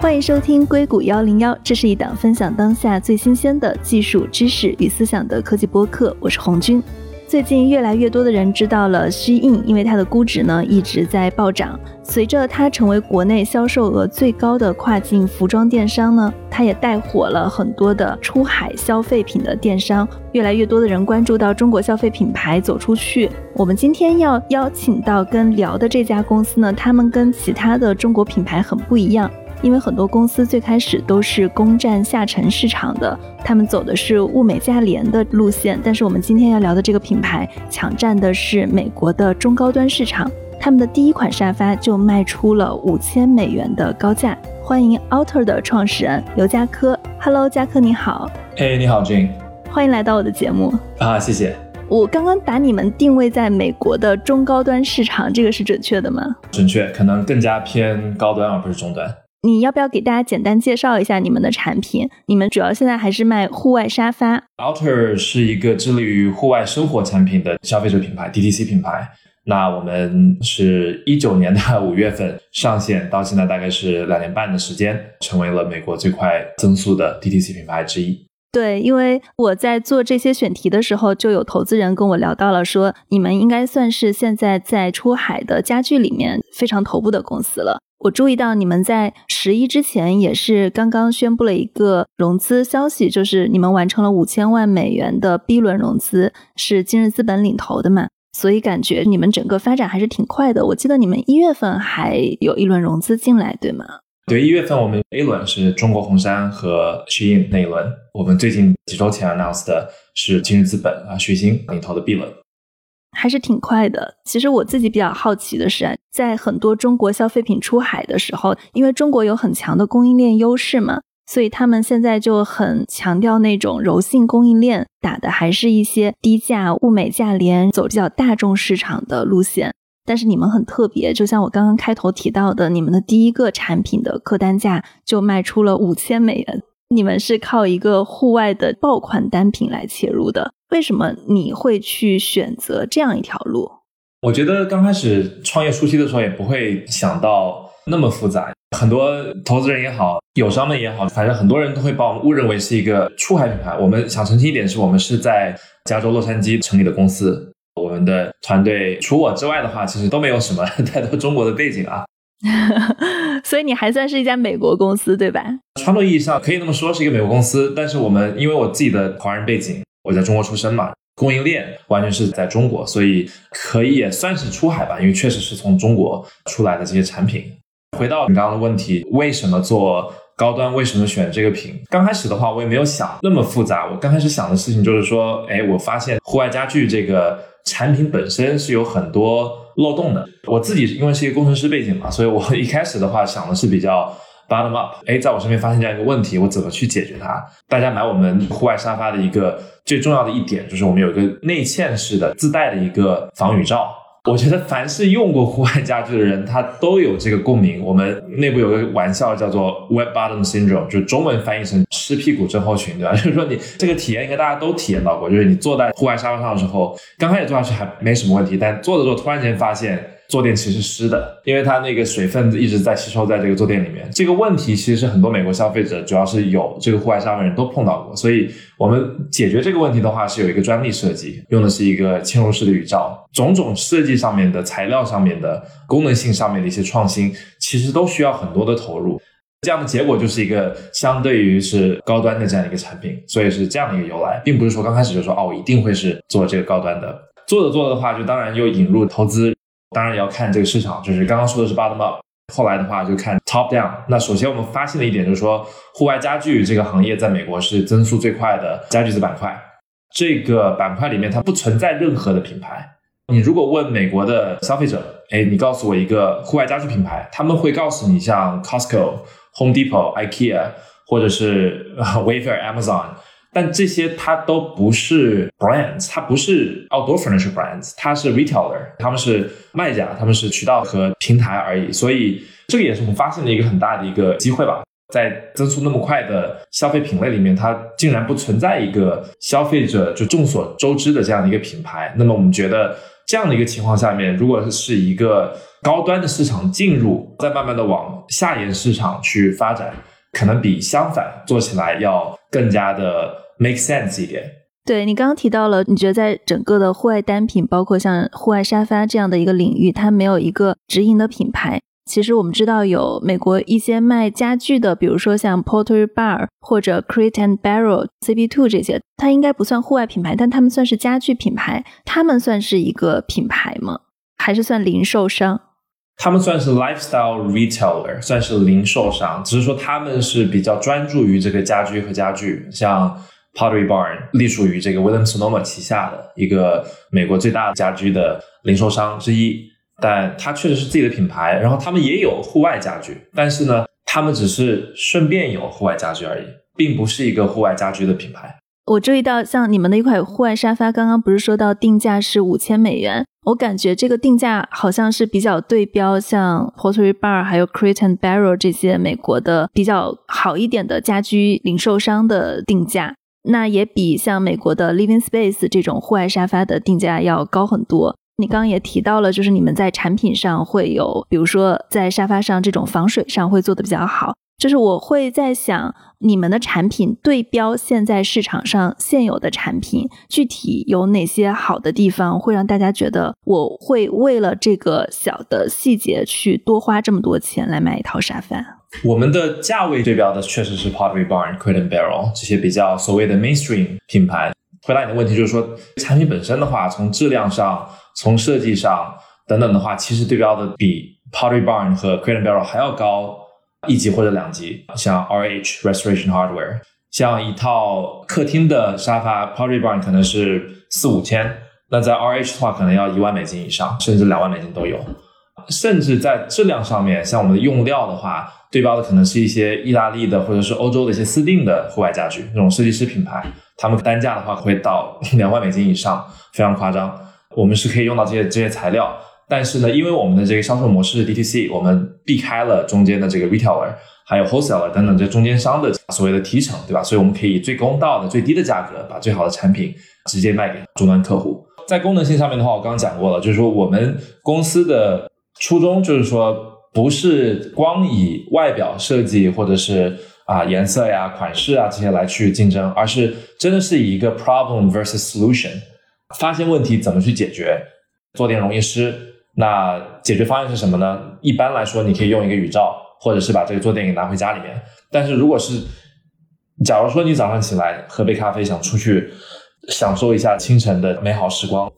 欢迎收听硅谷幺零幺，这是一档分享当下最新鲜的技术知识与思想的科技播客，我是红军。最近越来越多的人知道了 Shein，因为它的估值呢一直在暴涨。随着它成为国内销售额最高的跨境服装电商呢，它也带火了很多的出海消费品的电商。越来越多的人关注到中国消费品牌走出去。我们今天要邀请到跟聊的这家公司呢，他们跟其他的中国品牌很不一样。因为很多公司最开始都是攻占下沉市场的，他们走的是物美价廉的路线。但是我们今天要聊的这个品牌，抢占的是美国的中高端市场。他们的第一款沙发就卖出了五千美元的高价。欢迎 Alter 的创始人刘佳科。Hello，嘉科你好。哎，你好，Jane。欢迎来到我的节目。啊，谢谢。我刚刚把你们定位在美国的中高端市场，这个是准确的吗？准确，可能更加偏高端而不是中端。你要不要给大家简单介绍一下你们的产品？你们主要现在还是卖户外沙发。Outer 是一个致力于户外生活产品的消费者品牌，DTC 品牌。那我们是一九年的五月份上线，到现在大概是两年半的时间，成为了美国最快增速的 DTC 品牌之一。对，因为我在做这些选题的时候，就有投资人跟我聊到了，说你们应该算是现在在出海的家具里面非常头部的公司了。我注意到你们在十一之前也是刚刚宣布了一个融资消息，就是你们完成了五千万美元的 B 轮融资，是今日资本领投的嘛？所以感觉你们整个发展还是挺快的。我记得你们一月份还有一轮融资进来，对吗？对，一月份我们 A 轮是中国红杉和旭兴那一轮，我们最近几周前 announced 的是今日资本啊旭星领投的 B 轮。还是挺快的。其实我自己比较好奇的是，在很多中国消费品出海的时候，因为中国有很强的供应链优势嘛，所以他们现在就很强调那种柔性供应链，打的还是一些低价、物美价廉、走比较大众市场的路线。但是你们很特别，就像我刚刚开头提到的，你们的第一个产品的客单价就卖出了五千美元。你们是靠一个户外的爆款单品来切入的，为什么你会去选择这样一条路？我觉得刚开始创业初期的时候也不会想到那么复杂，很多投资人也好，友商们也好，反正很多人都会把我们误认为是一个出海品牌。我们想澄清一点，是我们是在加州洛杉矶成立的公司，我们的团队除我之外的话，其实都没有什么 太多中国的背景啊。所以你还算是一家美国公司，对吧？传统意义上可以那么说是一个美国公司，但是我们因为我自己的华人背景，我在中国出生嘛，供应链完全是在中国，所以可以也算是出海吧，因为确实是从中国出来的这些产品。回到你刚刚的问题，为什么做高端？为什么选这个品？刚开始的话，我也没有想那么复杂。我刚开始想的事情就是说，哎，我发现户外家具这个产品本身是有很多。漏洞的，我自己因为是一个工程师背景嘛，所以我一开始的话想的是比较 bottom up。哎，在我身边发现这样一个问题，我怎么去解决它？大家买我们户外沙发的一个最重要的一点，就是我们有一个内嵌式的自带的一个防雨罩。我觉得凡是用过户外家具的人，他都有这个共鸣。我们内部有个玩笑叫做 “wet bottom syndrome”，就中文翻译成“湿屁股症候群”，对吧？就是说你这个体验应该大家都体验到过，就是你坐在户外沙发上的时候，刚开始坐下去还没什么问题，但坐着坐突然间发现。坐垫其实湿的，因为它那个水分一直在吸收在这个坐垫里面。这个问题其实是很多美国消费者，主要是有这个户外沙发人都碰到过。所以我们解决这个问题的话，是有一个专利设计，用的是一个嵌入式的雨罩。种种设计上面的、材料上面的、功能性上面的一些创新，其实都需要很多的投入。这样的结果就是一个相对于是高端的这样一个产品。所以是这样的一个由来，并不是说刚开始就说哦，我一定会是做这个高端的。做着做着的话，就当然又引入投资。当然也要看这个市场，就是刚刚说的是 bottom up，后来的话就看 top down。那首先我们发现的一点就是说，户外家具这个行业在美国是增速最快的家具子板块。这个板块里面它不存在任何的品牌。你如果问美国的消费者，哎，你告诉我一个户外家具品牌，他们会告诉你像 Costco、Home Depot、IKEA 或者是 Wayfair、Amazon。但这些它都不是 brands，它不是 outdoor furniture brands，它是 retailer，他们是卖家，他们是渠道和平台而已。所以这个也是我们发现的一个很大的一个机会吧。在增速那么快的消费品类里面，它竟然不存在一个消费者就众所周知的这样的一个品牌。那么我们觉得这样的一个情况下面，如果是一个高端的市场进入，再慢慢的往下沿市场去发展，可能比相反做起来要更加的 make sense 一点。对你刚刚提到了，你觉得在整个的户外单品，包括像户外沙发这样的一个领域，它没有一个直营的品牌。其实我们知道有美国一些卖家具的，比如说像 Porter Bar 或者 Crate and Barrel、CB Two 这些，它应该不算户外品牌，但他们算是家具品牌。他们算是一个品牌吗？还是算零售商？他们算是 lifestyle retailer，算是零售商，只是说他们是比较专注于这个家居和家具。像 Pottery Barn 隶属于这个 Williams Sonoma 旗下的一个美国最大的家居的零售商之一。但它确实是自己的品牌，然后他们也有户外家具，但是呢，他们只是顺便有户外家具而已，并不是一个户外家居的品牌。我注意到，像你们的一款户外沙发，刚刚不是说到定价是五千美元？我感觉这个定价好像是比较对标像 Pottery Bar 还有 Crate and Barrel 这些美国的比较好一点的家居零售商的定价，那也比像美国的 Living Space 这种户外沙发的定价要高很多。你刚刚也提到了，就是你们在产品上会有，比如说在沙发上这种防水上会做的比较好。就是我会在想，你们的产品对标现在市场上现有的产品，具体有哪些好的地方，会让大家觉得我会为了这个小的细节去多花这么多钱来买一套沙发？我们的价位对标的确实是 Pottery Barn、Crate and Barrel 这些比较所谓的 mainstream 品牌。回答你的问题就是说，产品本身的话，从质量上。从设计上等等的话，其实对标的比 Pottery Barn 和 Crate and Barrel 还要高一级或者两级。像 RH Restoration Hardware，像一套客厅的沙发，Pottery Barn 可能是四五千，那在 RH 的话可能要一万美金以上，甚至两万美金都有。甚至在质量上面，像我们的用料的话，对标的可能是一些意大利的或者是欧洲的一些私定的户外家具，那种设计师品牌，他们单价的话会到 两万美金以上，非常夸张。我们是可以用到这些这些材料，但是呢，因为我们的这个销售模式 DTC，我们避开了中间的这个 retailer，还有 wholesaler 等等这中间商的所谓的提成，对吧？所以我们可以最公道的、最低的价格，把最好的产品直接卖给终端客户。在功能性上面的话，我刚刚讲过了，就是说我们公司的初衷就是说，不是光以外表设计或者是啊颜色呀、款式啊这些来去竞争，而是真的是以一个 problem versus solution。发现问题怎么去解决？坐垫容易湿，那解决方案是什么呢？一般来说，你可以用一个雨罩，或者是把这个坐垫给拿回家里面。但是如果是，假如说你早上起来喝杯咖啡，想出去享受一下清晨的美好时光，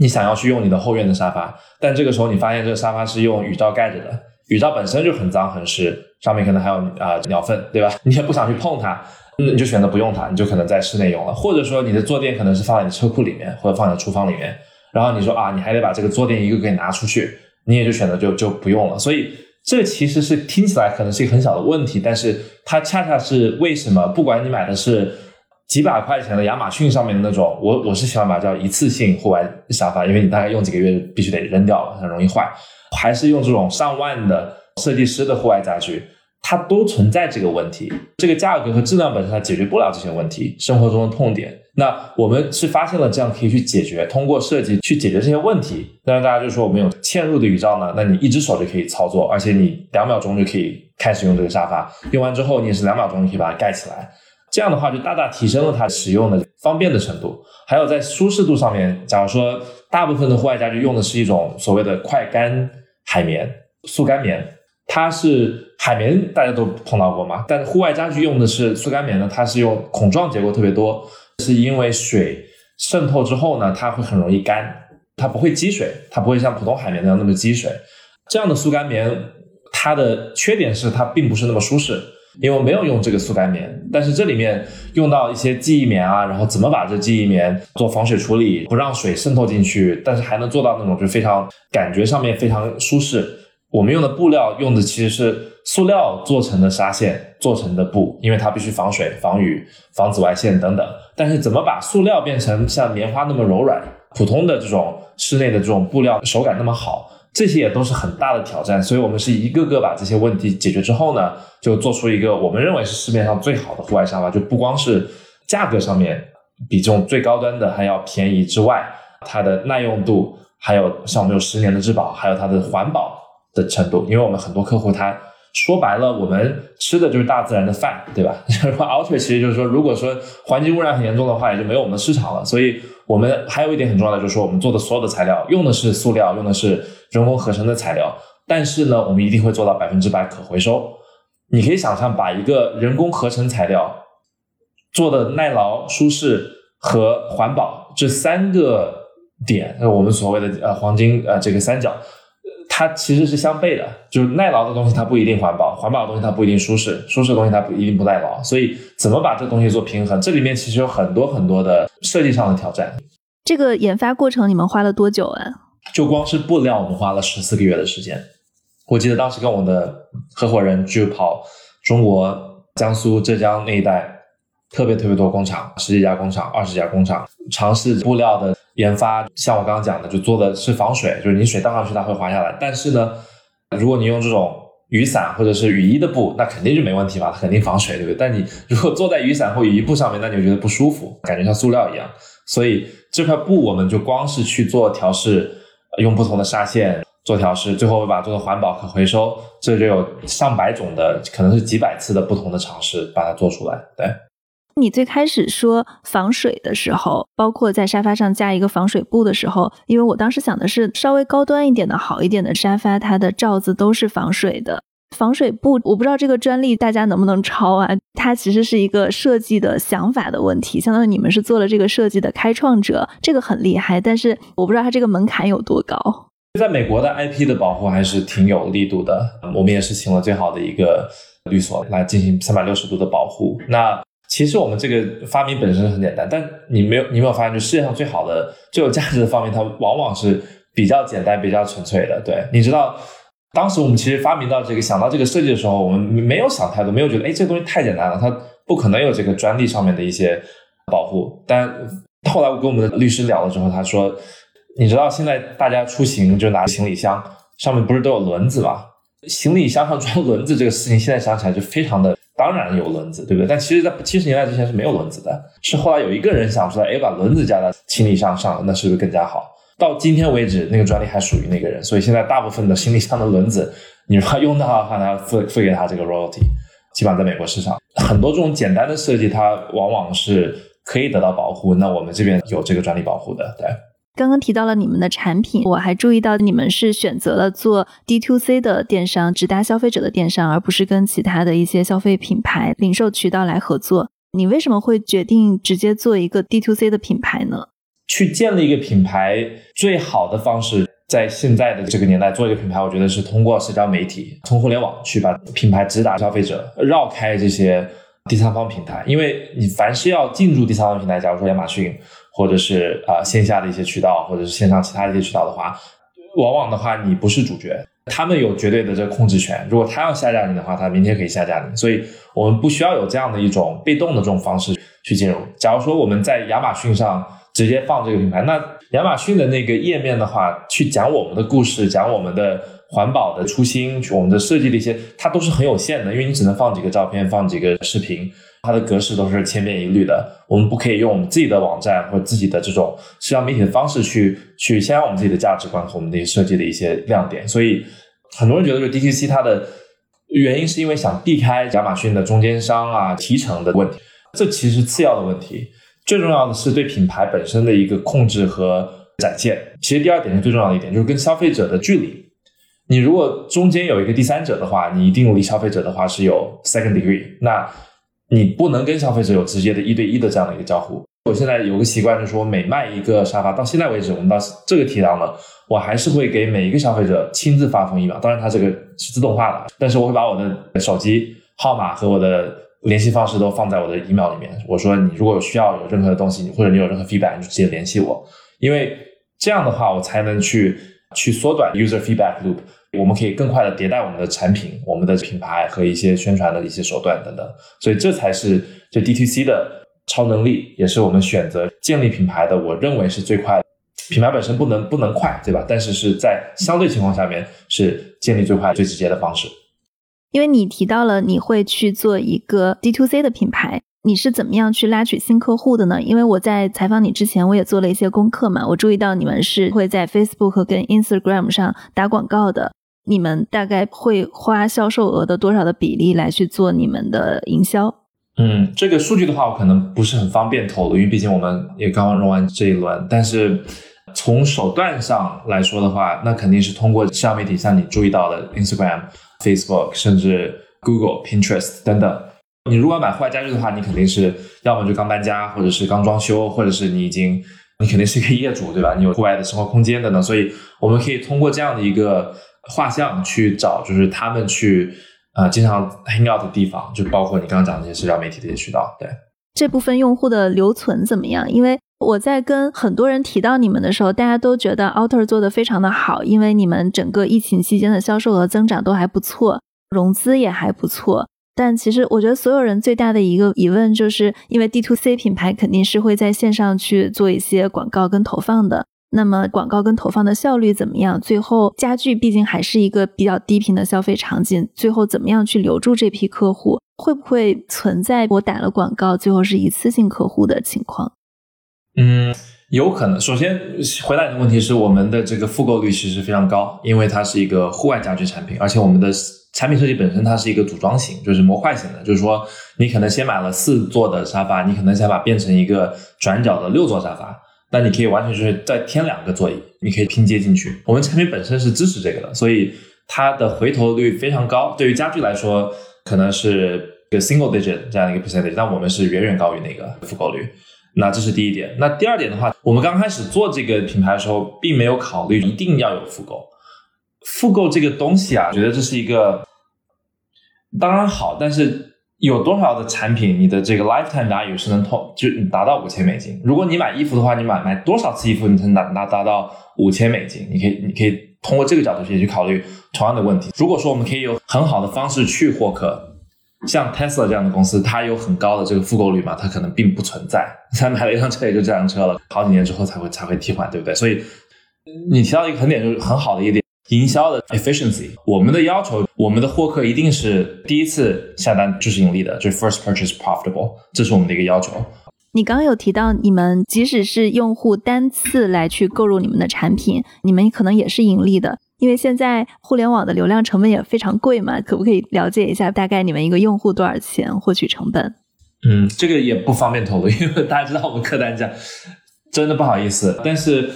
你想要去用你的后院的沙发，但这个时候你发现这个沙发是用雨罩盖着的，雨罩本身就很脏很湿，上面可能还有啊鸟粪，对吧？你也不想去碰它。那你就选择不用它，你就可能在室内用了，或者说你的坐垫可能是放在你车库里面，或者放在厨房里面，然后你说啊，你还得把这个坐垫一个给拿出去，你也就选择就就不用了。所以这其实是听起来可能是一个很小的问题，但是它恰恰是为什么不管你买的是几百块钱的亚马逊上面的那种，我我是喜欢把叫一次性户外沙发，因为你大概用几个月必须得扔掉了，很容易坏，还是用这种上万的设计师的户外家具。它都存在这个问题，这个价格和质量本身它解决不了这些问题，生活中的痛点。那我们是发现了这样可以去解决，通过设计去解决这些问题。那，大家就说我们有嵌入的雨罩呢，那你一只手就可以操作，而且你两秒钟就可以开始用这个沙发，用完之后你也是两秒钟就可以把它盖起来。这样的话就大大提升了它使用的方便的程度。还有在舒适度上面，假如说大部分的户外家具用的是一种所谓的快干海绵、速干棉。它是海绵，大家都碰到过嘛？但户外家具用的是速干棉呢，它是用孔状结构特别多，是因为水渗透之后呢，它会很容易干，它不会积水，它不会像普通海绵那样那么积水。这样的速干棉，它的缺点是它并不是那么舒适，因为我没有用这个速干棉。但是这里面用到一些记忆棉啊，然后怎么把这记忆棉做防水处理，不让水渗透进去，但是还能做到那种就非常感觉上面非常舒适。我们用的布料用的其实是塑料做成的纱线做成的布，因为它必须防水、防雨、防紫外线等等。但是怎么把塑料变成像棉花那么柔软，普通的这种室内的这种布料手感那么好，这些也都是很大的挑战。所以我们是一个个把这些问题解决之后呢，就做出一个我们认为是市面上最好的户外沙发。就不光是价格上面比这种最高端的还要便宜之外，它的耐用度。还有像我们有十年的质保，还有它的环保的程度。因为我们很多客户他说白了，我们吃的就是大自然的饭，对吧？Ultra 其实就是说，如果说环境污染很严重的话，也就没有我们的市场了。所以我们还有一点很重要的就是说，我们做的所有的材料用的是塑料，用的是人工合成的材料，但是呢，我们一定会做到百分之百可回收。你可以想象，把一个人工合成材料做的耐劳、舒适和环保这三个点，我们所谓的呃黄金呃这个三角，它其实是相悖的。就是耐劳的东西它不一定环保，环保的东西它不一定舒适，舒适的东西它不一定不耐劳。所以怎么把这东西做平衡，这里面其实有很多很多的设计上的挑战。这个研发过程你们花了多久啊？就光是布料，我们花了十四个月的时间。我记得当时跟我的合伙人就跑中国、江苏、浙江那一带，特别特别多工厂，十几家工厂、二十家工厂，尝试布料的研发。像我刚刚讲的，就做的是防水，就是你水倒上去它会滑下来。但是呢，如果你用这种雨伞或者是雨衣的布，那肯定就没问题嘛，它肯定防水，对不对？但你如果坐在雨伞或雨衣布上面，那你就觉得不舒服，感觉像塑料一样。所以这块布我们就光是去做调试，用不同的纱线。做调试，最后把它做成环保、可回收，这就有上百种的，可能是几百次的不同的尝试，把它做出来。对，你最开始说防水的时候，包括在沙发上加一个防水布的时候，因为我当时想的是稍微高端一点的好一点的沙发，它的罩子都是防水的。防水布，我不知道这个专利大家能不能抄啊？它其实是一个设计的想法的问题，相当于你们是做了这个设计的开创者，这个很厉害。但是我不知道它这个门槛有多高。在美国的 IP 的保护还是挺有力度的，我们也是请了最好的一个律所来进行三百六十度的保护。那其实我们这个发明本身很简单，但你没有你没有发现，就世界上最好的、最有价值的发明，它往往是比较简单、比较纯粹的。对，你知道，当时我们其实发明到这个、想到这个设计的时候，我们没有想太多，没有觉得哎，这东西太简单了，它不可能有这个专利上面的一些保护。但后来我跟我们的律师聊了之后，他说。你知道现在大家出行就拿行李箱，上面不是都有轮子吗？行李箱上装轮子这个事情，现在想起来就非常的当然有轮子，对不对？但其实，在七十年代之前是没有轮子的，是后来有一个人想出来，哎，把轮子加到行李箱上，那是不是更加好？到今天为止，那个专利还属于那个人，所以现在大部分的行李箱的轮子，你如果用到的话，他要付付给他这个 royalty，基本上在美国市场，很多这种简单的设计，它往往是可以得到保护。那我们这边有这个专利保护的，对。刚刚提到了你们的产品，我还注意到你们是选择了做 D to C 的电商，直达消费者的电商，而不是跟其他的一些消费品牌、零售渠道来合作。你为什么会决定直接做一个 D to C 的品牌呢？去建立一个品牌最好的方式，在现在的这个年代做一个品牌，我觉得是通过社交媒体、从互联网去把品牌直达消费者，绕开这些第三方平台。因为你凡是要进入第三方平台，假如说亚马逊。或者是啊线下的一些渠道，或者是线上其他的一些渠道的话，往往的话你不是主角，他们有绝对的这个控制权。如果他要下架你的话，他明天可以下架你。所以我们不需要有这样的一种被动的这种方式去进入。假如说我们在亚马逊上直接放这个品牌，那亚马逊的那个页面的话，去讲我们的故事，讲我们的环保的初心，我们的设计的一些，它都是很有限的，因为你只能放几个照片，放几个视频。它的格式都是千篇一律的，我们不可以用我们自己的网站或自己的这种社交媒体的方式去去宣扬我们自己的价值观和我们的设计的一些亮点。所以很多人觉得，就 DTC 它的原因是因为想避开亚马逊的中间商啊提成的问题，这其实次要的问题。最重要的是对品牌本身的一个控制和展现。其实第二点是最重要的一点，就是跟消费者的距离。你如果中间有一个第三者的话，你一定离消费者的话是有 second degree。那你不能跟消费者有直接的一对一的这样的一个交互。我现在有个习惯，就是说每卖一个沙发，到现在为止，我们到这个提档了，我还是会给每一个消费者亲自发封 email。当然，它这个是自动化的，但是我会把我的手机号码和我的联系方式都放在我的 email 里面。我说，你如果有需要有任何的东西，或者你有任何 feedback，你就直接联系我，因为这样的话，我才能去去缩短 user feedback loop。我们可以更快的迭代我们的产品、我们的品牌和一些宣传的一些手段等等，所以这才是这 DTC 的超能力，也是我们选择建立品牌的，我认为是最快。品牌本身不能不能快，对吧？但是是在相对情况下面是建立最快、最直接的方式。因为你提到了你会去做一个 DTC 的品牌，你是怎么样去拉取新客户的呢？因为我在采访你之前，我也做了一些功课嘛，我注意到你们是会在 Facebook 跟 Instagram 上打广告的。你们大概会花销售额的多少的比例来去做你们的营销？嗯，这个数据的话，我可能不是很方便透露，因为毕竟我们也刚刚融完这一轮。但是从手段上来说的话，那肯定是通过社交媒体，像你注意到的 Instagram、Facebook，甚至 Google、Pinterest 等等。你如果买户外家具的话，你肯定是要么就刚搬家，或者是刚装修，或者是你已经你肯定是一个业主，对吧？你有户外的生活空间等等，所以我们可以通过这样的一个画像去找，就是他们去呃经常 hang out 的地方，就包括你刚刚讲的这些社交媒体的一些渠道。对这部分用户的留存怎么样？因为我在跟很多人提到你们的时候，大家都觉得 Outer 做的非常的好，因为你们整个疫情期间的销售额增长都还不错，融资也还不错。但其实，我觉得所有人最大的一个疑问，就是因为 D to C 品牌肯定是会在线上去做一些广告跟投放的。那么，广告跟投放的效率怎么样？最后，家具毕竟还是一个比较低频的消费场景，最后怎么样去留住这批客户？会不会存在我打了广告，最后是一次性客户的情况？嗯，有可能。首先，回答你的问题是，我们的这个复购率其实非常高，因为它是一个户外家具产品，而且我们的。产品设计本身它是一个组装型，就是模块型的，就是说你可能先买了四座的沙发，你可能想把变成一个转角的六座沙发，那你可以完全就是再添两个座椅，你可以拼接进去。我们产品本身是支持这个的，所以它的回头率非常高。对于家具来说，可能是个 single digit 这样一个 percentage，但我们是远远高于那个复购率。那这是第一点。那第二点的话，我们刚开始做这个品牌的时候，并没有考虑一定要有复购。复购这个东西啊，觉得这是一个当然好，但是有多少的产品，你的这个 lifetime value 是能通就你达到五千美金？如果你买衣服的话，你买买多少次衣服，你才能达达达到五千美金？你可以你可以通过这个角度去去考虑同样的问题。如果说我们可以有很好的方式去获客，像 Tesla 这样的公司，它有很高的这个复购率嘛？它可能并不存在，才买了一辆车也就这辆车了，好几年之后才会才会替换，对不对？所以你提到一个很点，就是很好的一点。营销的 efficiency，我们的要求，我们的获客一定是第一次下单就是盈利的，就是 first purchase profitable，这是我们的一个要求。你刚刚有提到，你们即使是用户单次来去购入你们的产品，你们可能也是盈利的，因为现在互联网的流量成本也非常贵嘛。可不可以了解一下，大概你们一个用户多少钱获取成本？嗯，这个也不方便透露，因为大家知道我们客单价，真的不好意思，但是。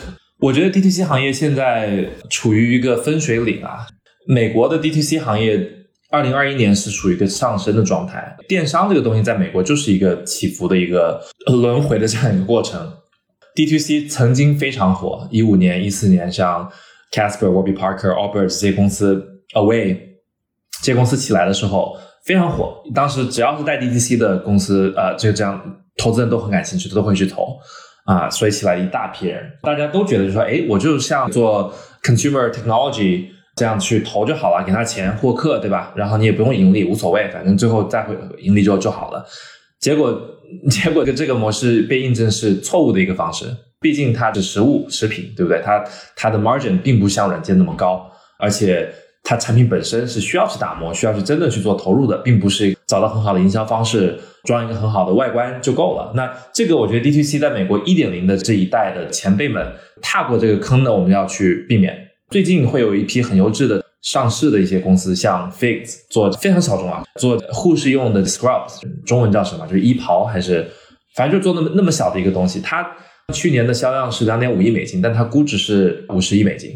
我觉得 DTC 行业现在处于一个分水岭啊。美国的 DTC 行业，二零二一年是处于一个上升的状态。电商这个东西在美国就是一个起伏的一个轮回的这样一个过程。DTC 曾经非常火，一五年、一四年，像 Casper、Warby Parker、Allbirds 这些公司，Away 这些公司起来的时候非常火。当时只要是带 DTC 的公司，呃，就这样投资人都很感兴趣，都会去投。啊，所以起来一大批人，大家都觉得就说，哎，我就像做 consumer technology 这样去投就好了，给他钱获客，对吧？然后你也不用盈利，无所谓，反正最后再会盈利就就好了。结果，结果这个模式被印证是错误的一个方式。毕竟它是实物食品，对不对？它它的 margin 并不像软件那么高，而且。它产品本身是需要去打磨，需要去真的去做投入的，并不是找到很好的营销方式，装一个很好的外观就够了。那这个我觉得 DTC 在美国一点零的这一代的前辈们踏过这个坑呢，我们要去避免。最近会有一批很优质的上市的一些公司，像 Fix 做非常小众啊，做护士用的 scrubs，中文叫什么？就是衣袍还是反正就做那么那么小的一个东西。它去年的销量是两点五亿美金，但它估值是五十亿美金，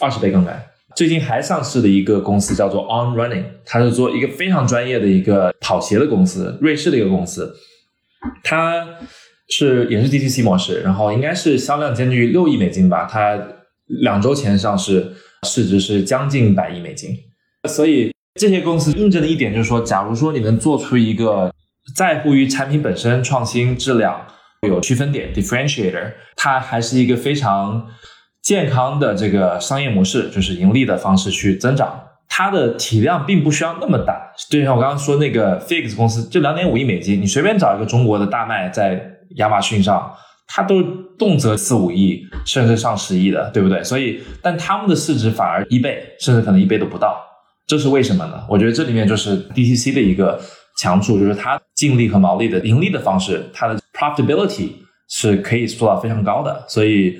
二十倍杠杆。最近还上市的一个公司叫做 On Running，它是做一个非常专业的一个跑鞋的公司，瑞士的一个公司，它是也是 DTC 模式，然后应该是销量接近于六亿美金吧，它两周前上市，市值是将近百亿美金。所以这些公司印证的一点就是说，假如说你能做出一个在乎于产品本身创新、质量有区分点 （differentiator），它还是一个非常。健康的这个商业模式就是盈利的方式去增长，它的体量并不需要那么大。就像我刚刚说那个 Fix 公司，就两点五亿美金，你随便找一个中国的大卖在亚马逊上，它都动辄四五亿，甚至上十亿的，对不对？所以，但他们的市值反而一倍，甚至可能一倍都不到，这是为什么呢？我觉得这里面就是 DTC 的一个强处，就是它净利和毛利的盈利的方式，它的 profitability 是可以做到非常高的。所以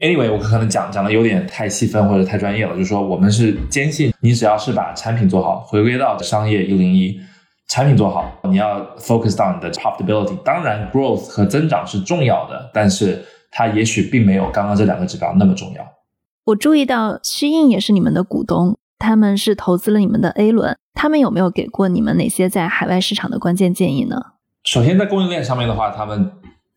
，anyway，我可能讲讲的有点太细分或者太专业了，就是说我们是坚信，你只要是把产品做好，回归到商业一零一，产品做好，你要 focus on 你的 profitability。当然，growth 和增长是重要的，但是它也许并没有刚刚这两个指标那么重要。我注意到虚印也是你们的股东。他们是投资了你们的 A 轮，他们有没有给过你们哪些在海外市场的关键建议呢？首先，在供应链上面的话，他们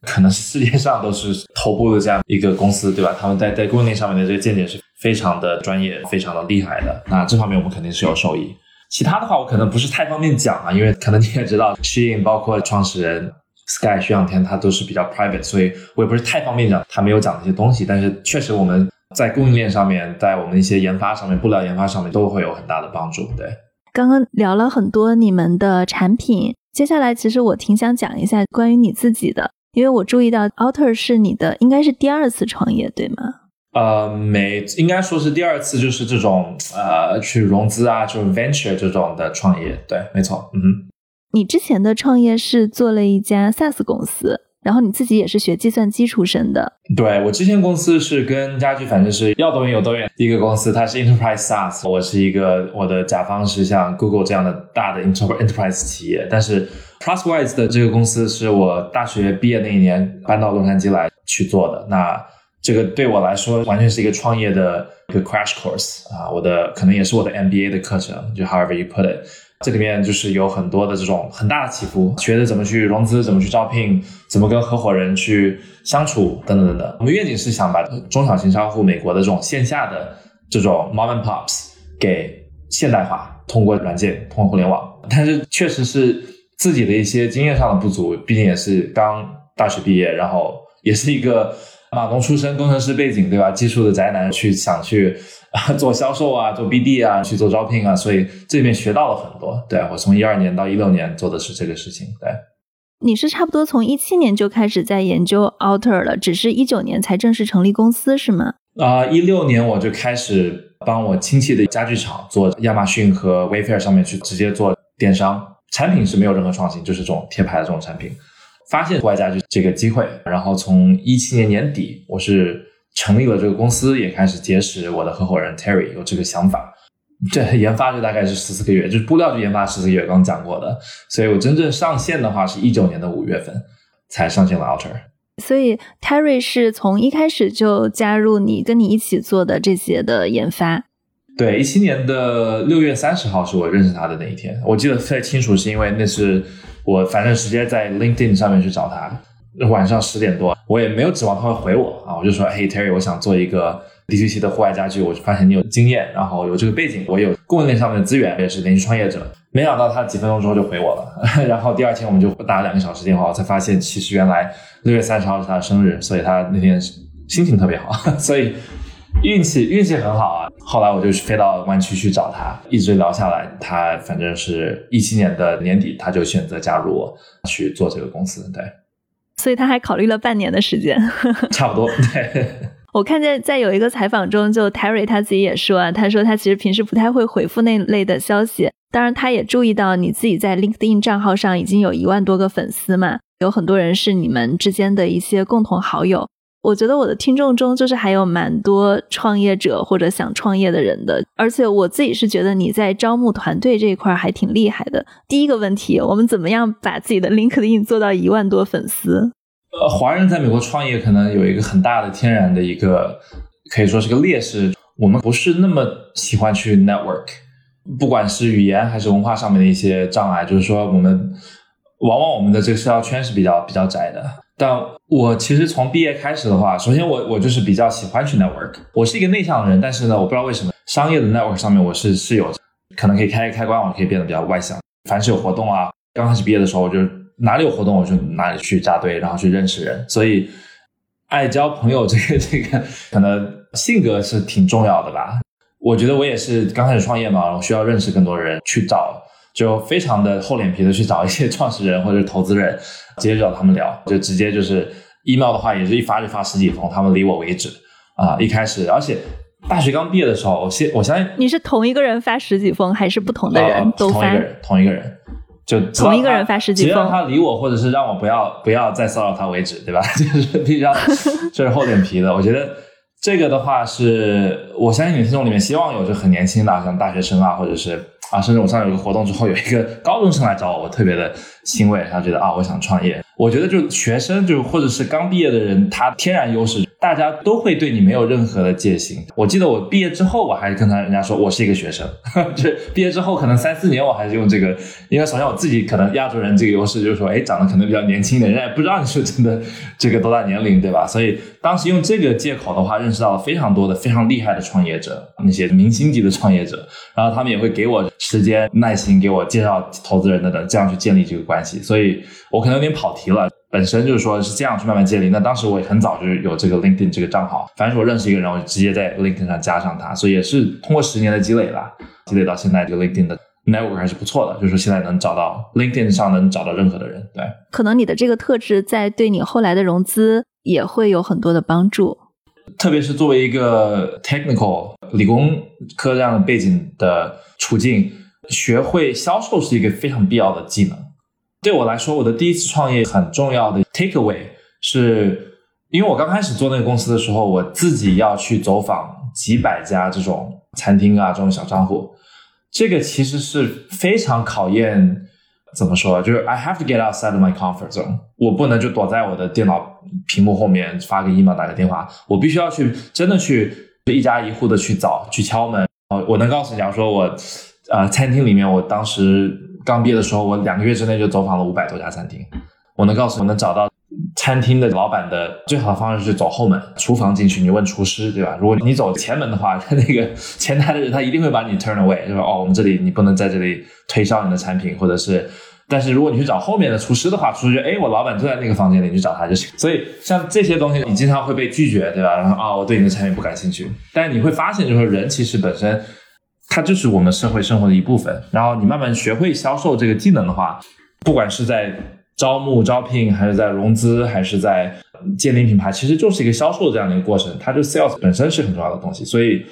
可能世界上都是头部的这样一个公司，对吧？他们在在供应链上面的这个见解是非常的专业、非常的厉害的。那这方面我们肯定是有受益。其他的话，我可能不是太方便讲啊，因为可能你也知道，Shein 包括创始人 Sky 徐仰天，他都是比较 private，所以我也不是太方便讲他没有讲那些东西。但是确实我们。在供应链上面，在我们一些研发上面、布料研发上面，都会有很大的帮助。对，刚刚聊了很多你们的产品，接下来其实我挺想讲一下关于你自己的，因为我注意到 Alter 是你的应该是第二次创业，对吗？呃，没，应该说是第二次，就是这种呃去融资啊，就是 venture 这种的创业。对，没错。嗯，你之前的创业是做了一家 SaaS 公司。然后你自己也是学计算机出身的，对我之前公司是跟家具，反正是要多远有多远第一个公司，它是 enterprise SaaS，我是一个我的甲方是像 Google 这样的大的 enterprise 企业，但是 Trustwise 的这个公司是我大学毕业那一年搬到洛杉矶来去做的，那这个对我来说完全是一个创业的一个 crash course 啊，我的可能也是我的 MBA 的课程，就 however you put it。这里面就是有很多的这种很大的起伏，学的怎么去融资，怎么去招聘，怎么跟合伙人去相处，等等等等。我们愿景是想把中小型商户美国的这种线下的这种 mom and pops 给现代化，通过软件，通过互联网。但是确实是自己的一些经验上的不足，毕竟也是刚大学毕业，然后也是一个码农出身，工程师背景，对吧？技术的宅男去想去。啊，做销售啊，做 BD 啊，去做招聘啊，所以这里面学到了很多。对我从一二年到一六年做的是这个事情。对，你是差不多从一七年就开始在研究 Alter 了，只是一九年才正式成立公司是吗？啊，一六年我就开始帮我亲戚的家具厂做亚马逊和 Wayfair 上面去直接做电商，产品是没有任何创新，就是这种贴牌的这种产品。发现户外家具这个机会，然后从一七年年底我是。成立了这个公司，也开始结识我的合伙人 Terry 有这个想法。这研发就大概是十四个月，就是布料就研发十四个月，刚刚讲过的。所以我真正上线的话是一九年的五月份才上线了 Outer。所以 Terry 是从一开始就加入你跟你一起做的这些的研发。对，一七年的六月三十号是我认识他的那一天，我记得特别清楚，是因为那是我反正直接在 LinkedIn 上面去找他。晚上十点多，我也没有指望他会回我啊，我就说，嘿，Terry，我想做一个 D C C 的户外家具，我就发现你有经验，然后有这个背景，我有供应链上面的资源，也是连续创业者。没想到他几分钟之后就回我了，然后第二天我们就打了两个小时电话，我才发现其实原来六月三十号是他的生日，所以他那天心情特别好，所以运气运气很好啊。后来我就飞到湾区去找他，一直聊下来，他反正是一七年的年底，他就选择加入我去做这个公司，对。所以他还考虑了半年的时间，差不多。对，我看见在有一个采访中，就 Terry 他自己也说啊，他说他其实平时不太会回复那类的消息。当然，他也注意到你自己在 LinkedIn 账号上已经有一万多个粉丝嘛，有很多人是你们之间的一些共同好友。我觉得我的听众中就是还有蛮多创业者或者想创业的人的，而且我自己是觉得你在招募团队这一块还挺厉害的。第一个问题，我们怎么样把自己的 LinkedIn 做到一万多粉丝？呃，华人在美国创业可能有一个很大的天然的一个可以说是个劣势，我们不是那么喜欢去 network，不管是语言还是文化上面的一些障碍，就是说我们往往我们的这个社交圈是比较比较窄的。但我其实从毕业开始的话，首先我我就是比较喜欢去 network。我是一个内向的人，但是呢，我不知道为什么商业的 network 上面我是是有可能可以开开关，我可以变得比较外向。凡是有活动啊，刚开始毕业的时候，我就哪里有活动我就哪里去扎堆，然后去认识人。所以爱交朋友这个这个可能性格是挺重要的吧。我觉得我也是刚开始创业嘛，我需要认识更多人，去找就非常的厚脸皮的去找一些创始人或者投资人。直接找他们聊，就直接就是 email 的话，也是一发就发十几封，他们理我为止啊。一开始，而且大学刚毕业的时候，我先我相信你是同一个人发十几封，还是不同的人都发？同一个人，同一个人。就同一个人发十几封，他理我，或者是让我不要不要再骚扰他为止，对吧？就是比较 就是厚脸皮的。我觉得这个的话，是我相信你听众里面希望有就很年轻的，像大学生啊，或者是啊，甚至我上有个活动之后，有一个高中生来找我，我特别的欣慰，他觉得啊，我想创业。我觉得就学生就或者是刚毕业的人，他天然优势。大家都会对你没有任何的戒心。我记得我毕业之后，我还跟他人家说我是一个学生，就是毕业之后可能三四年，我还是用这个，因为首先我自己可能亚洲人这个优势就是说，哎，长得可能比较年轻一点，人家也不知道你是真的这个多大年龄，对吧？所以当时用这个借口的话，认识到了非常多的非常厉害的创业者，那些明星级的创业者，然后他们也会给我时间、耐心，给我介绍投资人等等，这样去建立这个关系。所以我可能有点跑题了。本身就是说是这样去慢慢建立。那当时我也很早就有这个 LinkedIn 这个账号，凡是我认识一个人，我就直接在 LinkedIn 上加上他。所以也是通过十年的积累啦，积累到现在这个 LinkedIn 的 network 还是不错的。就是说现在能找到 LinkedIn 上能找到任何的人，对。可能你的这个特质在对你后来的融资也会有很多的帮助。特别是作为一个 technical 理工科这样的背景的处境，学会销售是一个非常必要的技能。对我来说，我的第一次创业很重要的 take away 是，因为我刚开始做那个公司的时候，我自己要去走访几百家这种餐厅啊，这种小商户，这个其实是非常考验，怎么说，就是 I have to get outside of my comfort zone，我不能就躲在我的电脑屏幕后面发个 email 打个电话，我必须要去真的去一家一户的去找去敲门。哦，我能告诉你，假如说我，呃，餐厅里面我当时。刚毕业的时候，我两个月之内就走访了五百多家餐厅。我能告诉你，能找到餐厅的老板的最好的方式是走后门，厨房进去，你问厨师，对吧？如果你走前门的话，他 那个前台的人他一定会把你 turn away，就说哦，我们这里你不能在这里推销你的产品，或者是，但是如果你去找后面的厨师的话，厨师就哎，我老板就在那个房间里，你去找他就行。所以像这些东西，你经常会被拒绝，对吧？然后啊，我对你的产品不感兴趣。但是你会发现，就是人其实本身。它就是我们社会生活的一部分。然后你慢慢学会销售这个技能的话，不管是在招募、招聘，还是在融资，还是在建立品牌，其实就是一个销售这样的一个过程。它就 sales 本身是很重要的东西。所以，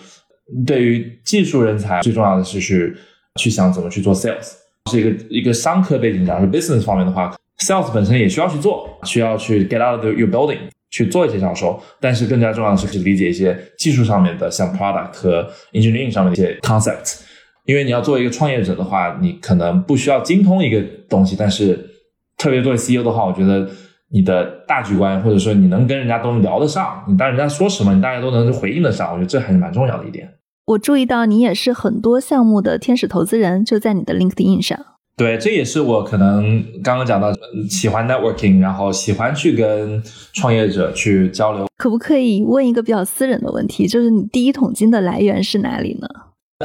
对于技术人才，最重要的是去去想怎么去做 sales。是一个一个商科背景，假如 business 方面的话，sales 本身也需要去做，需要去 get out of your building。去做一些销售，但是更加重要的是去理解一些技术上面的，像 product 和 engineering 上面的一些 concept。因为你要作为一个创业者的话，你可能不需要精通一个东西，但是特别作为 CEO 的话，我觉得你的大局观或者说你能跟人家都能聊得上，你当人家说什么，你大家都能回应得上，我觉得这还是蛮重要的一点。我注意到你也是很多项目的天使投资人，就在你的 LinkedIn 上。对，这也是我可能刚刚讲到喜欢 networking，然后喜欢去跟创业者去交流。可不可以问一个比较私人的问题，就是你第一桶金的来源是哪里呢？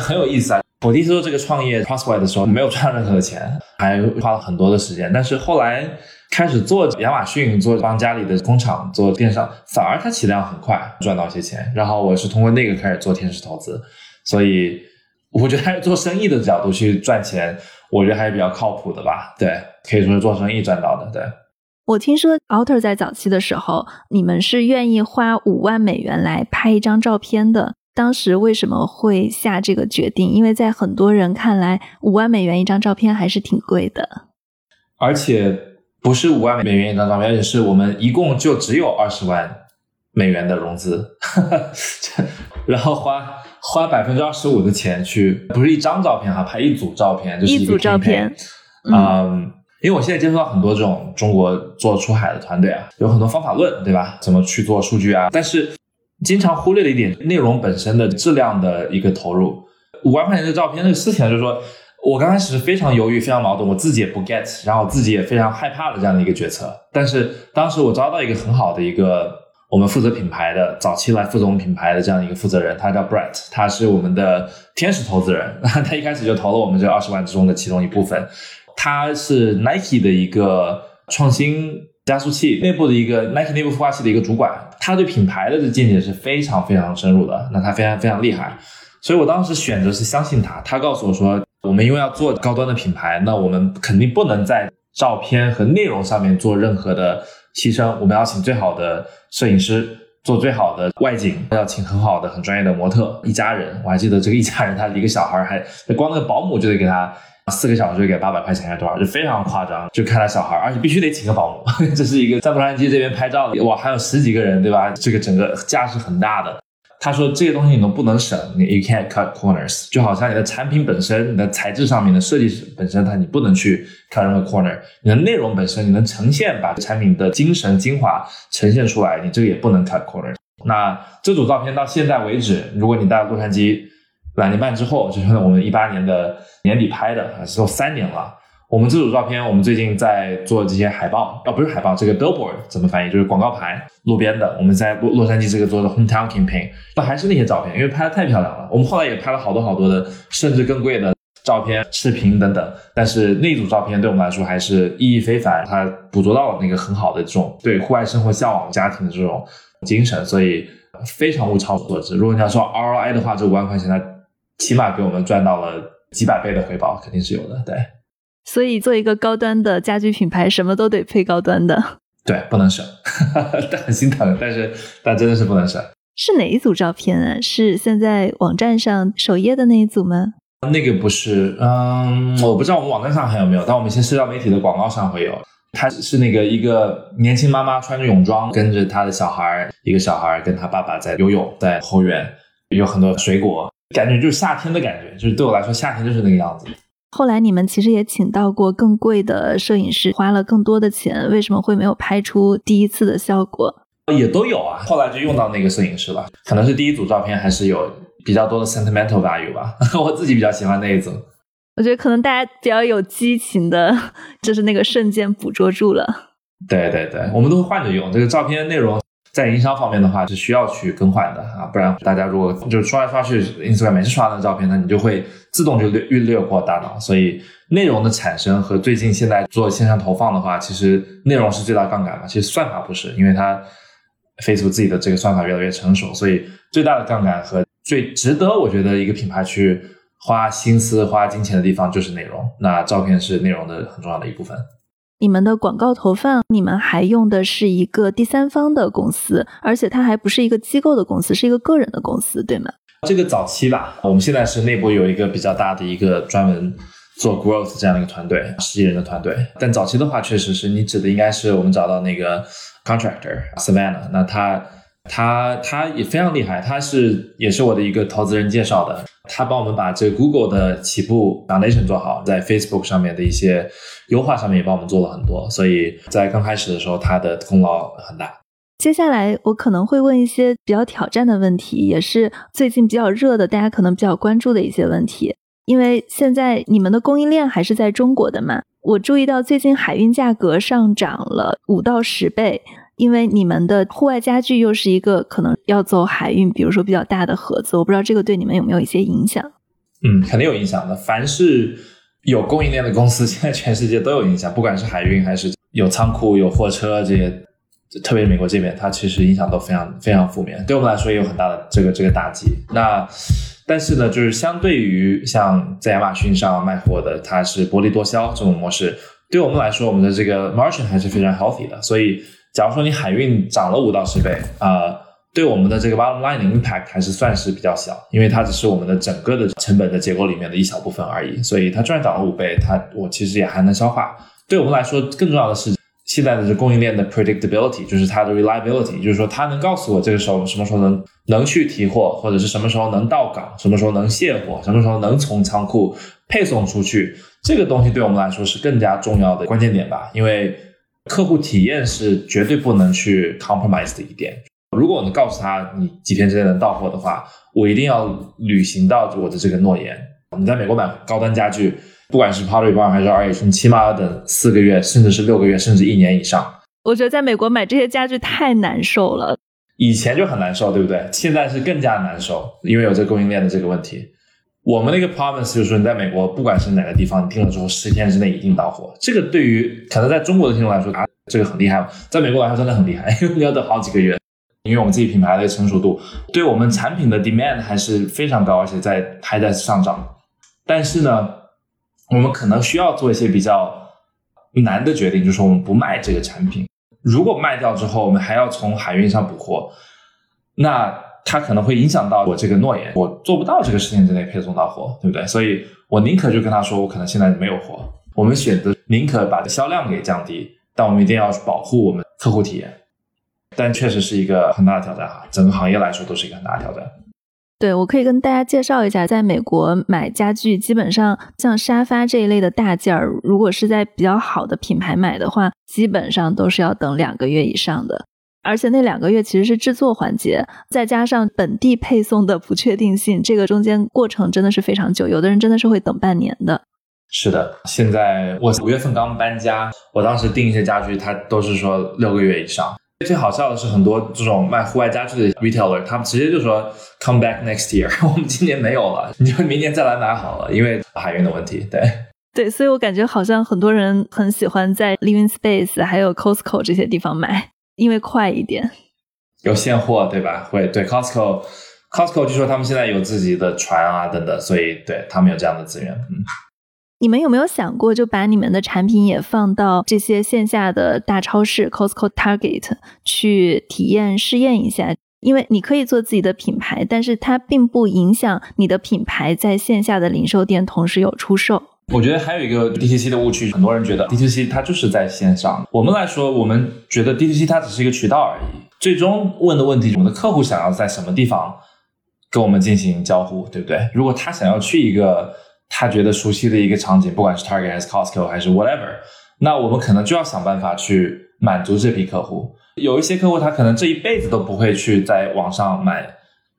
很有意思啊！我第一次做这个创业 prospect 的时候，没有赚任何的钱，还花了很多的时间。但是后来开始做亚马逊，做帮家里的工厂做电商，反而它起量很快，赚到一些钱。然后我是通过那个开始做天使投资，所以我觉得还是做生意的角度去赚钱。我觉得还是比较靠谱的吧，对，可以说是做生意赚到的。对，我听说 Alter 在早期的时候，你们是愿意花五万美元来拍一张照片的。当时为什么会下这个决定？因为在很多人看来，五万美元一张照片还是挺贵的。而且不是五万美元一张照片，而且是我们一共就只有二十万美元的融资，然后花。花百分之二十五的钱去，不是一张照片哈，拍一组照片，就是一组照片。嗯，因为我现在接触到很多这种中国做出海的团队啊，有很多方法论，对吧？怎么去做数据啊？但是经常忽略了一点，内容本身的质量的一个投入。五万块钱的照片，这个事情就是说，我刚开始是非常犹豫、非常矛盾，我自己也不 get，然后我自己也非常害怕的这样的一个决策。但是当时我招到一个很好的一个。我们负责品牌的早期来负责我们品牌的这样一个负责人，他叫 Brett，他是我们的天使投资人。他一开始就投了我们这二十万之中的其中一部分。他是 Nike 的一个创新加速器内部的一个 Nike 内部孵化器的一个主管，他对品牌的这见解是非常非常深入的。那他非常非常厉害，所以我当时选择是相信他。他告诉我说，我们因为要做高端的品牌，那我们肯定不能在照片和内容上面做任何的。牺牲，我们要请最好的摄影师做最好的外景，要请很好的、很专业的模特，一家人。我还记得这个一家人，他一个小孩，还光那个保姆就得给他四个小时就给八百块钱还多少，就非常夸张。就看他小孩，而且必须得请个保姆。这是一个在洛杉矶这边拍照的，哇，还有十几个人，对吧？这个整个架是很大的。他说这些东西你都不能省，你 you can't cut corners，就好像你的产品本身、你的材质上面的设计本身，它你不能去 cut 任何 corner。你的内容本身，你能呈现把产品的精神精华呈现出来，你这个也不能 cut corner。那这组照片到现在为止，如果你在洛杉矶两年半之后，就是我们一八年的年底拍的，是都三年了。我们这组照片，我们最近在做这些海报，哦，不是海报，这个 billboard 怎么翻译？就是广告牌，路边的。我们在洛洛杉矶这个做的 hometown campaign，那还是那些照片，因为拍的太漂亮了。我们后来也拍了好多好多的，甚至更贵的照片、视频等等。但是那组照片对我们来说还是意义非凡，它捕捉到了那个很好的这种对户外生活向往家庭的这种精神，所以非常物超所值。如果你要说 ROI 的话，这五万块钱它起码给我们赚到了几百倍的回报，肯定是有的。对。所以做一个高端的家居品牌，什么都得配高端的。对，不能省，但很心疼，但是但真的是不能省。是哪一组照片啊？是现在网站上首页的那一组吗？那个不是，嗯，我不知道我们网站上还有没有，但我们一些社交媒体的广告上会有。它是那个一个年轻妈妈穿着泳装，跟着她的小孩，一个小孩跟他爸爸在游泳，在后院有很多水果，感觉就是夏天的感觉，就是对我来说夏天就是那个样子。后来你们其实也请到过更贵的摄影师，花了更多的钱，为什么会没有拍出第一次的效果？也都有啊，后来就用到那个摄影师了。可能是第一组照片还是有比较多的 sentimental value 吧，我自己比较喜欢那一组。我觉得可能大家比较有激情的，就是那个瞬间捕捉住了。对对对，我们都会换着用这个照片内容。在营销方面的话是需要去更换的啊，不然大家如果就是刷来刷去，Instagram 每次刷那照片，那你就会自动就略略略过大脑。所以内容的产生和最近现在做线上投放的话，其实内容是最大杠杆嘛。其实算法不是，因为它 Facebook 自己的这个算法越来越成熟，所以最大的杠杆和最值得我觉得一个品牌去花心思、花金钱的地方就是内容。那照片是内容的很重要的一部分。你们的广告投放，你们还用的是一个第三方的公司，而且它还不是一个机构的公司，是一个个人的公司，对吗？这个早期吧，我们现在是内部有一个比较大的一个专门做 growth 这样的一个团队，十几人的团队。但早期的话，确实是你指的应该是我们找到那个 contractor Savannah，那他。他他也非常厉害，他是也是我的一个投资人介绍的，他帮我们把这个 Google 的起步 foundation 做好，在 Facebook 上面的一些优化上面也帮我们做了很多，所以在刚开始的时候他的功劳很大。接下来我可能会问一些比较挑战的问题，也是最近比较热的，大家可能比较关注的一些问题，因为现在你们的供应链还是在中国的嘛，我注意到最近海运价格上涨了五到十倍。因为你们的户外家具又是一个可能要走海运，比如说比较大的盒子，我不知道这个对你们有没有一些影响？嗯，肯定有影响的。凡是有供应链的公司，现在全世界都有影响，不管是海运还是有仓库、有货车这些，特别是美国这边，它其实影响都非常非常负面。对我们来说也有很大的这个这个打击。那但是呢，就是相对于像在亚马逊上卖货的，它是薄利多销这种模式，对我们来说，我们的这个 margin 还是非常 healthy 的，所以。假如说你海运涨了五到十倍啊，对我们的这个 bottom line 的 impact 还是算是比较小，因为它只是我们的整个的成本的结构里面的一小部分而已。所以它赚涨了五倍，它我其实也还能消化。对我们来说，更重要的是现在的这供应链的 predictability，就是它的 reliability，就是说它能告诉我这个时候什么时候能能去提货，或者是什么时候能到港，什么时候能卸货，什么时候能从仓库配送出去。这个东西对我们来说是更加重要的关键点吧，因为。客户体验是绝对不能去 compromise 的一点。如果我能告诉他你几天之内能到货的话，我一定要履行到我的这个诺言。你在美国买高端家具，不管是 Pottery Barn 还是 RH，你起码要等四个月，甚至是六个月，甚至一年以上。我觉得在美国买这些家具太难受了。以前就很难受，对不对？现在是更加难受，因为有这供应链的这个问题。我们那个 promise 就是说，你在美国不管是哪个地方，你订了之后十天之内一定到货。这个对于可能在中国的听众来说啊，这个很厉害在美国来说真的很厉害，因为你要等好几个月。因为我们自己品牌的成熟度，对我们产品的 demand 还是非常高，而且在还在上涨。但是呢，我们可能需要做一些比较难的决定，就是我们不卖这个产品。如果卖掉之后，我们还要从海运上补货，那。它可能会影响到我这个诺言，我做不到这个时间之内配送到货，对不对？所以我宁可就跟他说，我可能现在没有货。我们选择宁可把销量给降低，但我们一定要保护我们客户体验。但确实是一个很大的挑战哈，整个行业来说都是一个很大的挑战。对，我可以跟大家介绍一下，在美国买家具，基本上像沙发这一类的大件儿，如果是在比较好的品牌买的话，基本上都是要等两个月以上的。而且那两个月其实是制作环节，再加上本地配送的不确定性，这个中间过程真的是非常久，有的人真的是会等半年的。是的，现在我五月份刚搬家，我当时订一些家具，他都是说六个月以上。最好笑的是，很多这种卖户外家具的 retailer，他们直接就说 come back next year，我们今年没有了，你就明年再来买好了，因为海运的问题。对对，所以我感觉好像很多人很喜欢在 Living Space 还有 Costco 这些地方买，因为快一点，有现货，对吧？会对 Costco，Costco 据说他们现在有自己的船啊等等，所以对他们有这样的资源，嗯。你们有没有想过，就把你们的产品也放到这些线下的大超市 Costco、Target 去体验试验一下？因为你可以做自己的品牌，但是它并不影响你的品牌在线下的零售店同时有出售。我觉得还有一个 DTC 的误区，很多人觉得 DTC 它就是在线上。我们来说，我们觉得 DTC 它只是一个渠道而已。最终问的问题，我们的客户想要在什么地方跟我们进行交互，对不对？如果他想要去一个。他觉得熟悉的一个场景，不管是 Target 还是 Costco 还是 whatever，那我们可能就要想办法去满足这批客户。有一些客户他可能这一辈子都不会去在网上买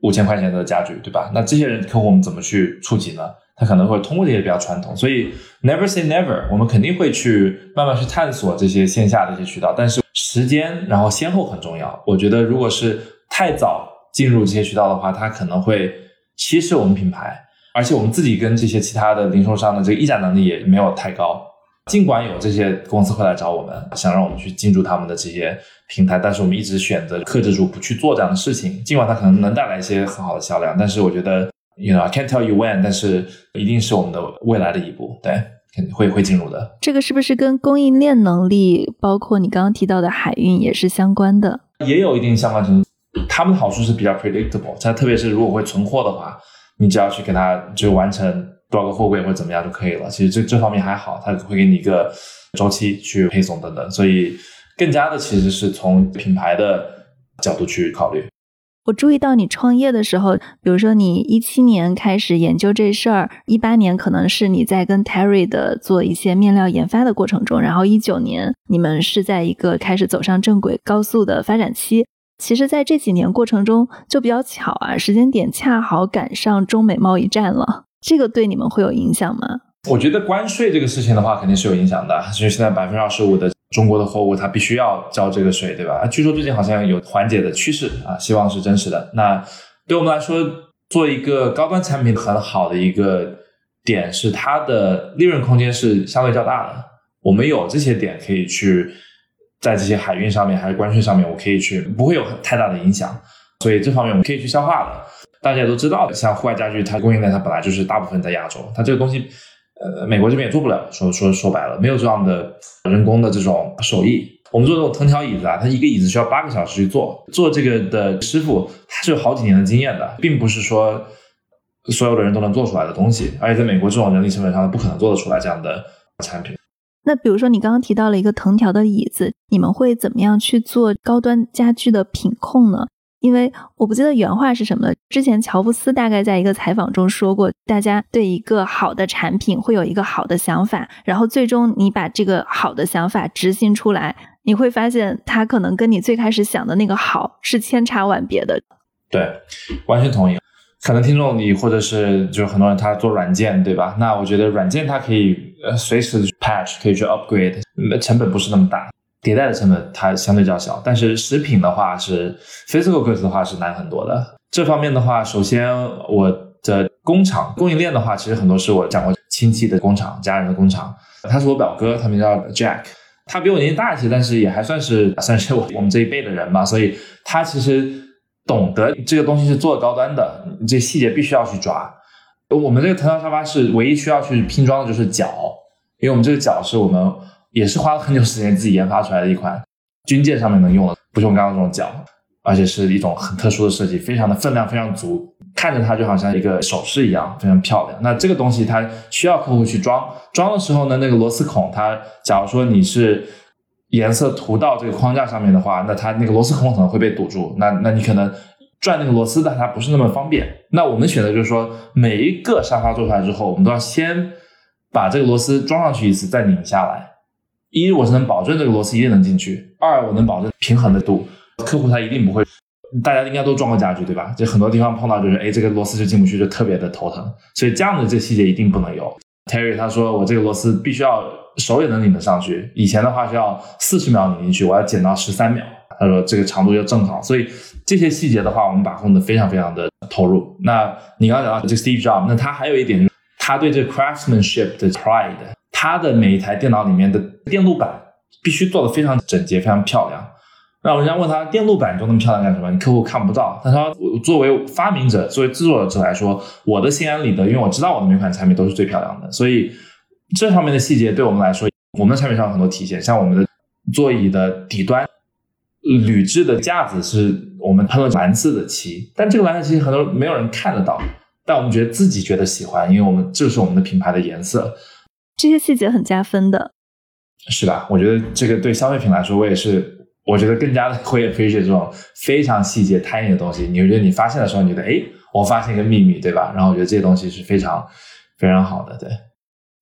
五千块钱的家具，对吧？那这些人客户我们怎么去触及呢？他可能会通过这些比较传统，所以 never say never，我们肯定会去慢慢去探索这些线下的一些渠道，但是时间然后先后很重要。我觉得如果是太早进入这些渠道的话，它可能会稀释我们品牌。而且我们自己跟这些其他的零售商的这个议价能力也没有太高，尽管有这些公司会来找我们，想让我们去进驻他们的这些平台，但是我们一直选择克制住不去做这样的事情。尽管它可能能带来一些很好的销量，但是我觉得，you know I can't tell you when，但是一定是我们的未来的一步，对，肯定会会进入的。这个是不是跟供应链能力，包括你刚刚提到的海运也是相关的？也有一定相关程度。他们的好处是比较 predictable，它特别是如果会存货的话。你只要去给他就完成多少个货柜或者怎么样就可以了。其实这这方面还好，他会给你一个周期去配送等等，所以更加的其实是从品牌的角度去考虑。我注意到你创业的时候，比如说你一七年开始研究这事儿，一八年可能是你在跟 Terry 的做一些面料研发的过程中，然后一九年你们是在一个开始走上正轨、高速的发展期。其实，在这几年过程中，就比较巧啊，时间点恰好赶上中美贸易战了。这个对你们会有影响吗？我觉得关税这个事情的话，肯定是有影响的。就是现在百分之二十五的中国的货物，它必须要交这个税，对吧？据说最近好像有缓解的趋势啊，希望是真实的。那对我们来说，做一个高端产品很好的一个点是，它的利润空间是相对较大的。我们有这些点可以去。在这些海运上面还是关税上面，我可以去不会有太大的影响，所以这方面我们可以去消化的。大家也都知道的，像户外家具，它供应链它本来就是大部分在亚洲，它这个东西，呃，美国这边也做不了。说说说白了，没有这样的人工的这种手艺。我们做这种藤条椅子啊，它一个椅子需要八个小时去做，做这个的师傅他是有好几年的经验的，并不是说所有的人都能做出来的东西。而且在美国这种人力成本上，不可能做得出来这样的产品。那比如说，你刚刚提到了一个藤条的椅子，你们会怎么样去做高端家具的品控呢？因为我不记得原话是什么了，之前乔布斯大概在一个采访中说过，大家对一个好的产品会有一个好的想法，然后最终你把这个好的想法执行出来，你会发现它可能跟你最开始想的那个好是千差万别的。对，完全同意。可能听众你或者是就是很多人他做软件对吧？那我觉得软件它可以呃随时 patch 可以去 upgrade，成本不是那么大，迭代的成本它相对较小。但是食品的话是 physical goods 的话是难很多的。这方面的话，首先我的工厂供应链的话，其实很多是我讲过亲戚的工厂、家人的工厂。他是我表哥，他名叫 Jack，他比我年纪大一些，但是也还算是算是我我们这一辈的人嘛，所以他其实。懂得这个东西是做高端的，这细节必须要去抓。我们这个藤条沙发是唯一需要去拼装的就是脚，因为我们这个脚是我们也是花了很久时间自己研发出来的一款军舰上面能用的，不是我们刚刚这种脚。而且是一种很特殊的设计，非常的分量非常足，看着它就好像一个首饰一样，非常漂亮。那这个东西它需要客户去装，装的时候呢，那个螺丝孔，它假如说你是颜色涂到这个框架上面的话，那它那个螺丝孔可能会被堵住，那那你可能转那个螺丝但它不是那么方便。那我们选择就是说，每一个沙发做出来之后，我们都要先把这个螺丝装上去一次，再拧下来。一，我是能保证这个螺丝一定能进去；二，我能保证平衡的度。客户他一定不会，大家应该都装过家具对吧？就很多地方碰到就是，哎，这个螺丝就进不去，就特别的头疼。所以这样的这个细节一定不能有。Terry 他说，我这个螺丝必须要手也能拧得上去。以前的话是要四十秒拧进去，我要减到十三秒。他说这个长度就正好。所以这些细节的话，我们把控的非常非常的投入。那你刚刚讲到这个 Steve Jobs，那他还有一点，他对这 craftsmanship 的 pride，他的每一台电脑里面的电路板必须做的非常整洁、非常漂亮。那人家问他电路板做那么漂亮干什么？你客户看不到。他说我，作为发明者，作为制作者来说，我的心安理得，因为我知道我的每款产品都是最漂亮的。所以这上面的细节对我们来说，我们的产品上有很多体现。像我们的座椅的底端铝制的架子是我们喷了蓝色的漆，但这个蓝色漆很多没有人看得到，但我们觉得自己觉得喜欢，因为我们这是我们的品牌的颜色。这些细节很加分的，是吧？我觉得这个对消费品来说，我也是。我觉得更加的会 appreciate 这种非常细节、tiny 的东西。你觉得你发现的时候，你觉得哎，我发现一个秘密，对吧？然后我觉得这些东西是非常非常好的，对。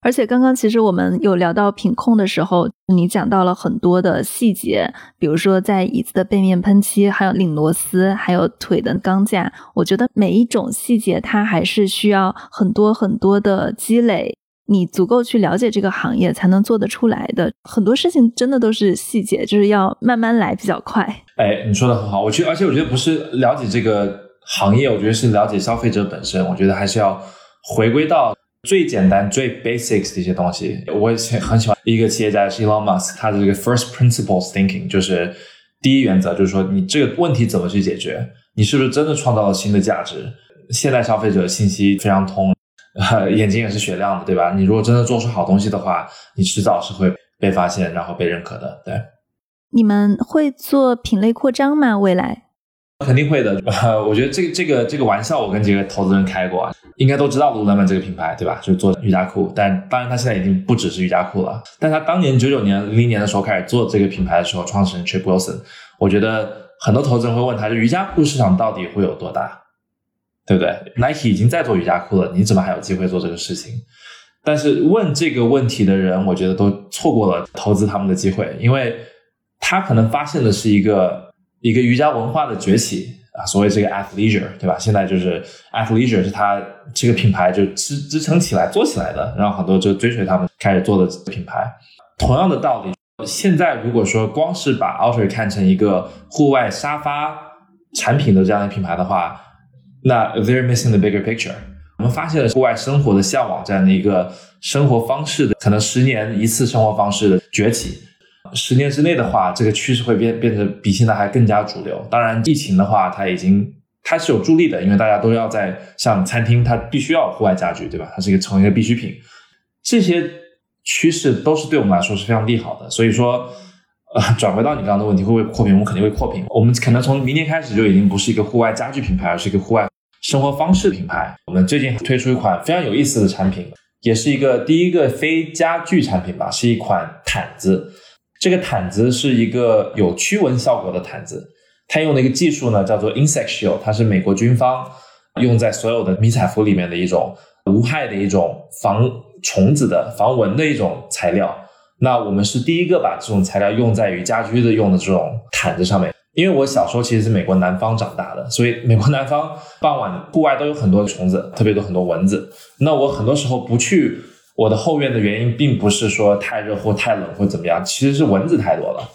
而且刚刚其实我们有聊到品控的时候，你讲到了很多的细节，比如说在椅子的背面喷漆，还有拧螺丝，还有腿的钢架。我觉得每一种细节，它还是需要很多很多的积累。你足够去了解这个行业，才能做得出来的很多事情，真的都是细节，就是要慢慢来比较快。哎，你说的很好，我觉得，而且我觉得不是了解这个行业，我觉得是了解消费者本身。我觉得还是要回归到最简单、最 basics 的一些东西。我以前很喜欢一个企业家是 Elon Musk，他的这个 first principles thinking，就是第一原则，就是说你这个问题怎么去解决，你是不是真的创造了新的价值？现在消费者信息非常通。眼睛也是雪亮的，对吧？你如果真的做出好东西的话，你迟早是会被发现，然后被认可的。对，你们会做品类扩张吗？未来肯定会的。我觉得这个这个这个玩笑，我跟几个投资人开过，应该都知道 Lululemon 这个品牌，对吧？就是做瑜伽裤，但当然它现在已经不只是瑜伽裤了。但他当年九九年、零零年的时候开始做这个品牌的时候，创始人 Chip Wilson，我觉得很多投资人会问他，就瑜伽裤市场到底会有多大？对不对？Nike 已经在做瑜伽裤了，你怎么还有机会做这个事情？但是问这个问题的人，我觉得都错过了投资他们的机会，因为他可能发现的是一个一个瑜伽文化的崛起啊，所谓这个 athleisure，对吧？现在就是 athleisure 是它这个品牌就支支撑起来做起来的，然后很多就追随他们开始做的品牌。同样的道理，现在如果说光是把 Ultra 看成一个户外沙发产品的这样的品牌的话，那 they're missing the bigger picture。我们发现了户外生活的向往这样的一个生活方式的可能十年一次生活方式的崛起，十年之内的话，这个趋势会变变得比现在还更加主流。当然，疫情的话，它已经它是有助力的，因为大家都要在像餐厅，它必须要户外家具，对吧？它是一个成为一个必需品。这些趋势都是对我们来说是非常利好的。所以说。呃，转回到你刚刚的问题，会不会扩屏？我们肯定会扩屏。我们可能从明年开始就已经不是一个户外家具品牌，而是一个户外生活方式品牌。我们最近推出一款非常有意思的产品，也是一个第一个非家具产品吧，是一款毯子。这个毯子是一个有驱蚊效果的毯子，它用的一个技术呢叫做 Insect Shield，它是美国军方用在所有的迷彩服里面的一种无害的一种防虫子的、防蚊的一种材料。那我们是第一个把这种材料用在于家居的用的这种毯子上面，因为我小时候其实是美国南方长大的，所以美国南方傍晚户外都有很多虫子，特别多很多蚊子。那我很多时候不去我的后院的原因，并不是说太热或太冷或怎么样，其实是蚊子太多了。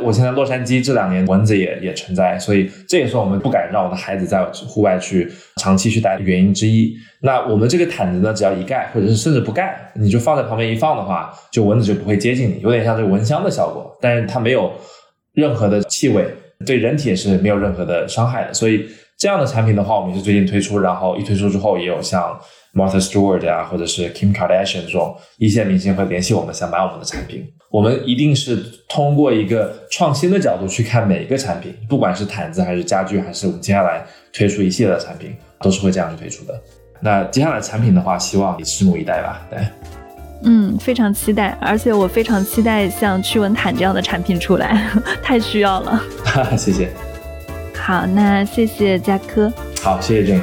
我现在洛杉矶这两年蚊子也也存在，所以这也是我们不敢让我的孩子在户外去长期去待的原因之一。那我们这个毯子呢，只要一盖，或者是甚至不盖，你就放在旁边一放的话，就蚊子就不会接近你，有点像这个蚊香的效果，但是它没有任何的气味，对人体也是没有任何的伤害的。所以这样的产品的话，我们是最近推出，然后一推出之后，也有像 Martha Stewart 啊，或者是 Kim Kardashian 这种一线明星会联系我们，想买我们的产品。我们一定是通过一个创新的角度去看每一个产品，不管是毯子还是家具，还是我们接下来推出一系列的产品，都是会这样去推出的。那接下来产品的话，希望你拭目以待吧。对，嗯，非常期待，而且我非常期待像驱蚊毯这样的产品出来，太需要了。谢谢。好，那谢谢嘉科。好，谢谢郑。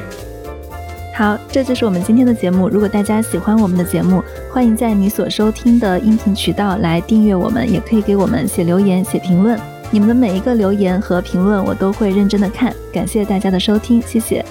好，这就是我们今天的节目。如果大家喜欢我们的节目，欢迎在你所收听的音频渠道来订阅我们，也可以给我们写留言、写评论。你们的每一个留言和评论，我都会认真的看。感谢大家的收听，谢谢。